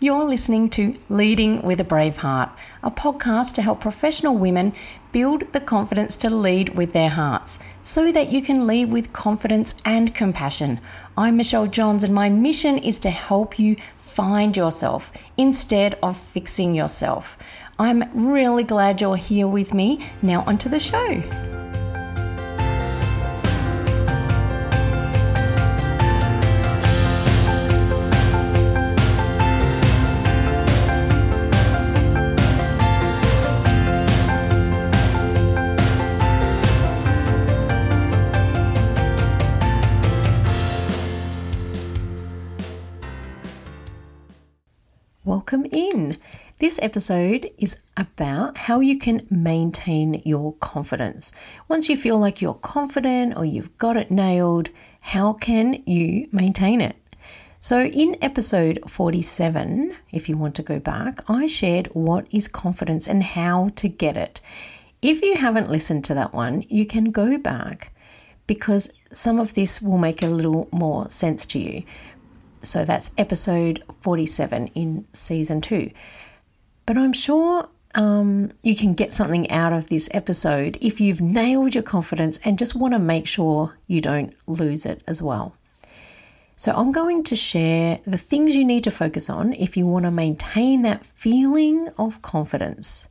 You're listening to Leading with a Brave Heart, a podcast to help professional women build the confidence to lead with their hearts so that you can lead with confidence and compassion. I'm Michelle Johns, and my mission is to help you find yourself instead of fixing yourself. I'm really glad you're here with me. Now, onto the show. This episode is about how you can maintain your confidence. Once you feel like you're confident or you've got it nailed, how can you maintain it? So, in episode 47, if you want to go back, I shared what is confidence and how to get it. If you haven't listened to that one, you can go back because some of this will make a little more sense to you. So that's episode 47 in season two. But I'm sure um, you can get something out of this episode if you've nailed your confidence and just want to make sure you don't lose it as well. So, I'm going to share the things you need to focus on if you want to maintain that feeling of confidence.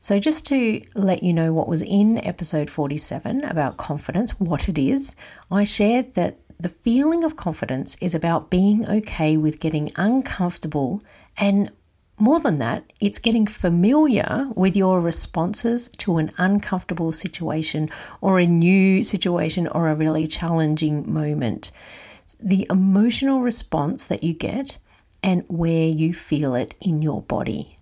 So, just to let you know what was in episode 47 about confidence, what it is, I shared that the feeling of confidence is about being okay with getting uncomfortable and more than that, it's getting familiar with your responses to an uncomfortable situation or a new situation or a really challenging moment. The emotional response that you get and where you feel it in your body.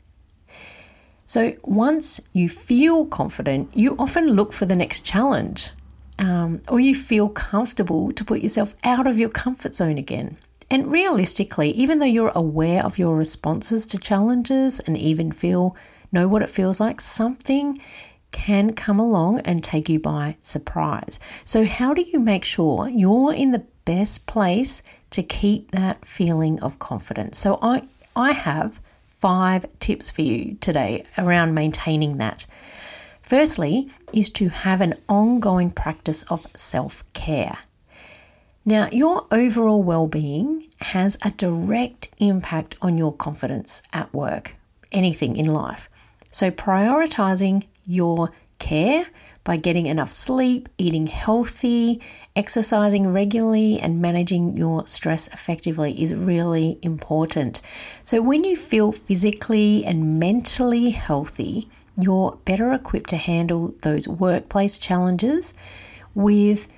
So, once you feel confident, you often look for the next challenge um, or you feel comfortable to put yourself out of your comfort zone again. And realistically, even though you're aware of your responses to challenges and even feel know what it feels like, something can come along and take you by surprise. So, how do you make sure you're in the best place to keep that feeling of confidence? So, I I have five tips for you today around maintaining that. Firstly, is to have an ongoing practice of self care. Now, your overall well being has a direct impact on your confidence at work, anything in life. So, prioritizing your care by getting enough sleep, eating healthy, exercising regularly, and managing your stress effectively is really important. So, when you feel physically and mentally healthy, you're better equipped to handle those workplace challenges with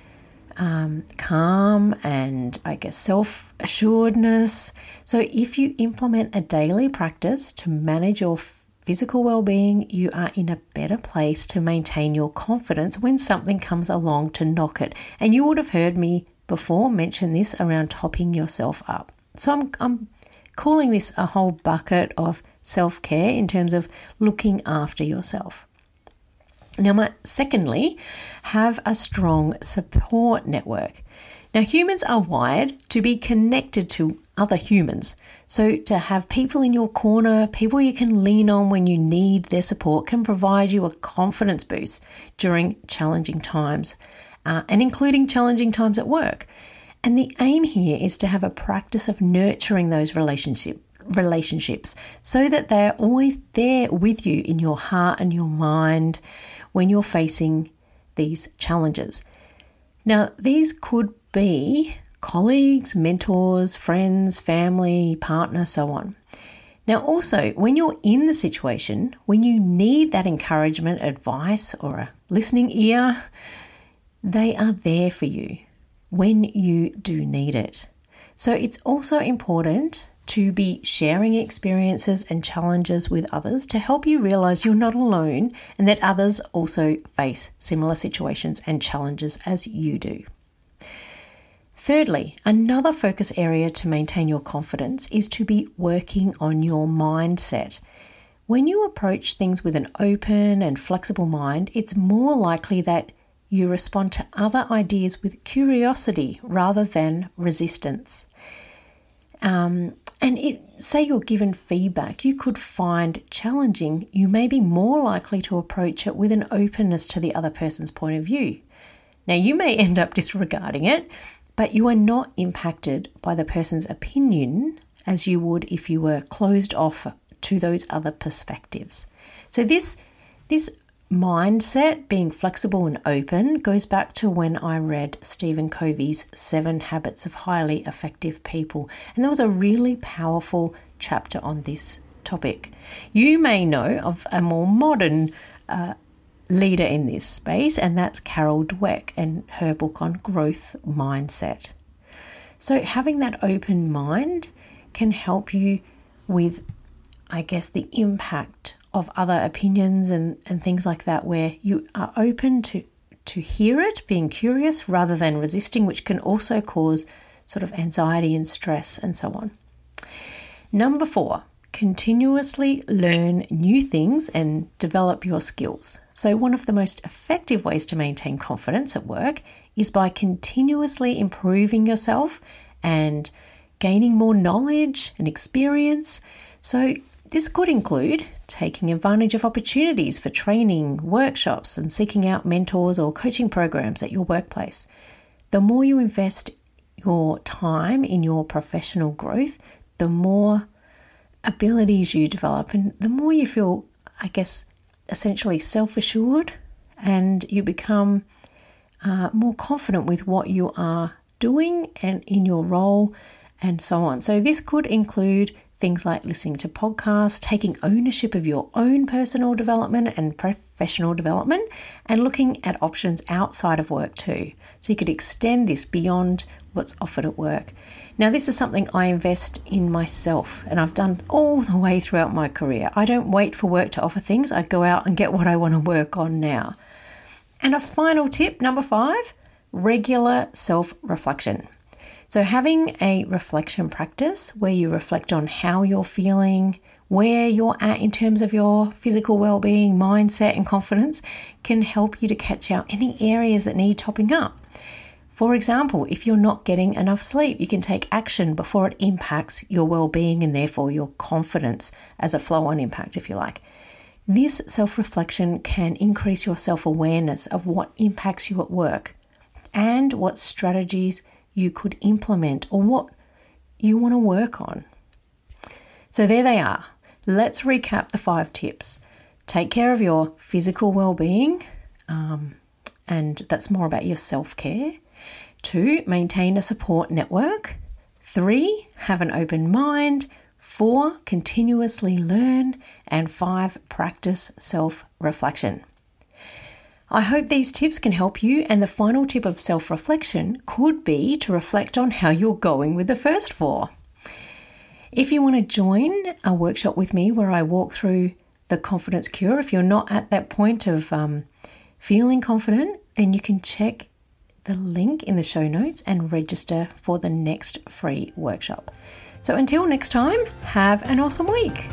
um, calm and I guess self assuredness. So, if you implement a daily practice to manage your physical well being, you are in a better place to maintain your confidence when something comes along to knock it. And you would have heard me before mention this around topping yourself up. So, I'm, I'm calling this a whole bucket of self care in terms of looking after yourself. Now, secondly, have a strong support network. Now, humans are wired to be connected to other humans. So, to have people in your corner, people you can lean on when you need their support, can provide you a confidence boost during challenging times, uh, and including challenging times at work. And the aim here is to have a practice of nurturing those relationships relationships so that they're always there with you in your heart and your mind when you're facing these challenges. Now, these could be colleagues, mentors, friends, family, partner, so on. Now, also, when you're in the situation, when you need that encouragement, advice, or a listening ear, they are there for you when you do need it. So, it's also important to be sharing experiences and challenges with others to help you realize you're not alone and that others also face similar situations and challenges as you do. Thirdly, another focus area to maintain your confidence is to be working on your mindset. When you approach things with an open and flexible mind, it's more likely that you respond to other ideas with curiosity rather than resistance. Um, and it say you're given feedback you could find challenging, you may be more likely to approach it with an openness to the other person's point of view. Now, you may end up disregarding it, but you are not impacted by the person's opinion as you would if you were closed off to those other perspectives. So, this, this mindset, being flexible and open, goes back to when I read Stephen Covey's Seven Habits of Highly Effective People. And there was a really powerful chapter on this topic. You may know of a more modern uh, leader in this space, and that's Carol Dweck and her book on growth mindset. So, having that open mind can help you with, I guess, the impact of other opinions and, and things like that, where you are open to, to hear it, being curious rather than resisting, which can also cause sort of anxiety and stress and so on. Number four, continuously learn new things and develop your skills. So, one of the most effective ways to maintain confidence at work is by continuously improving yourself and gaining more knowledge and experience. So, this could include taking advantage of opportunities for training, workshops, and seeking out mentors or coaching programs at your workplace. The more you invest your time in your professional growth, the more abilities you develop, and the more you feel, I guess, essentially self assured and you become uh, more confident with what you are doing and in your role and so on. So, this could include things like listening to podcasts, taking ownership of your own personal development and professional development, and looking at options outside of work too. So, you could extend this beyond what's offered at work. Now, this is something I invest in myself, and I've done all the way throughout my career. I don't wait for work to offer things, I go out and get what I want to work on now. And a final tip, number five regular self reflection. So, having a reflection practice where you reflect on how you're feeling, where you're at in terms of your physical well being, mindset, and confidence can help you to catch out any areas that need topping up. For example, if you're not getting enough sleep, you can take action before it impacts your well being and therefore your confidence as a flow on impact, if you like. This self reflection can increase your self awareness of what impacts you at work and what strategies you could implement or what you want to work on. So, there they are. Let's recap the five tips. Take care of your physical well being, um, and that's more about your self care. Two, maintain a support network. Three, have an open mind. Four, continuously learn. And five, practice self reflection. I hope these tips can help you. And the final tip of self reflection could be to reflect on how you're going with the first four. If you want to join a workshop with me where I walk through the confidence cure, if you're not at that point of um, feeling confident, then you can check the link in the show notes and register for the next free workshop. So until next time, have an awesome week.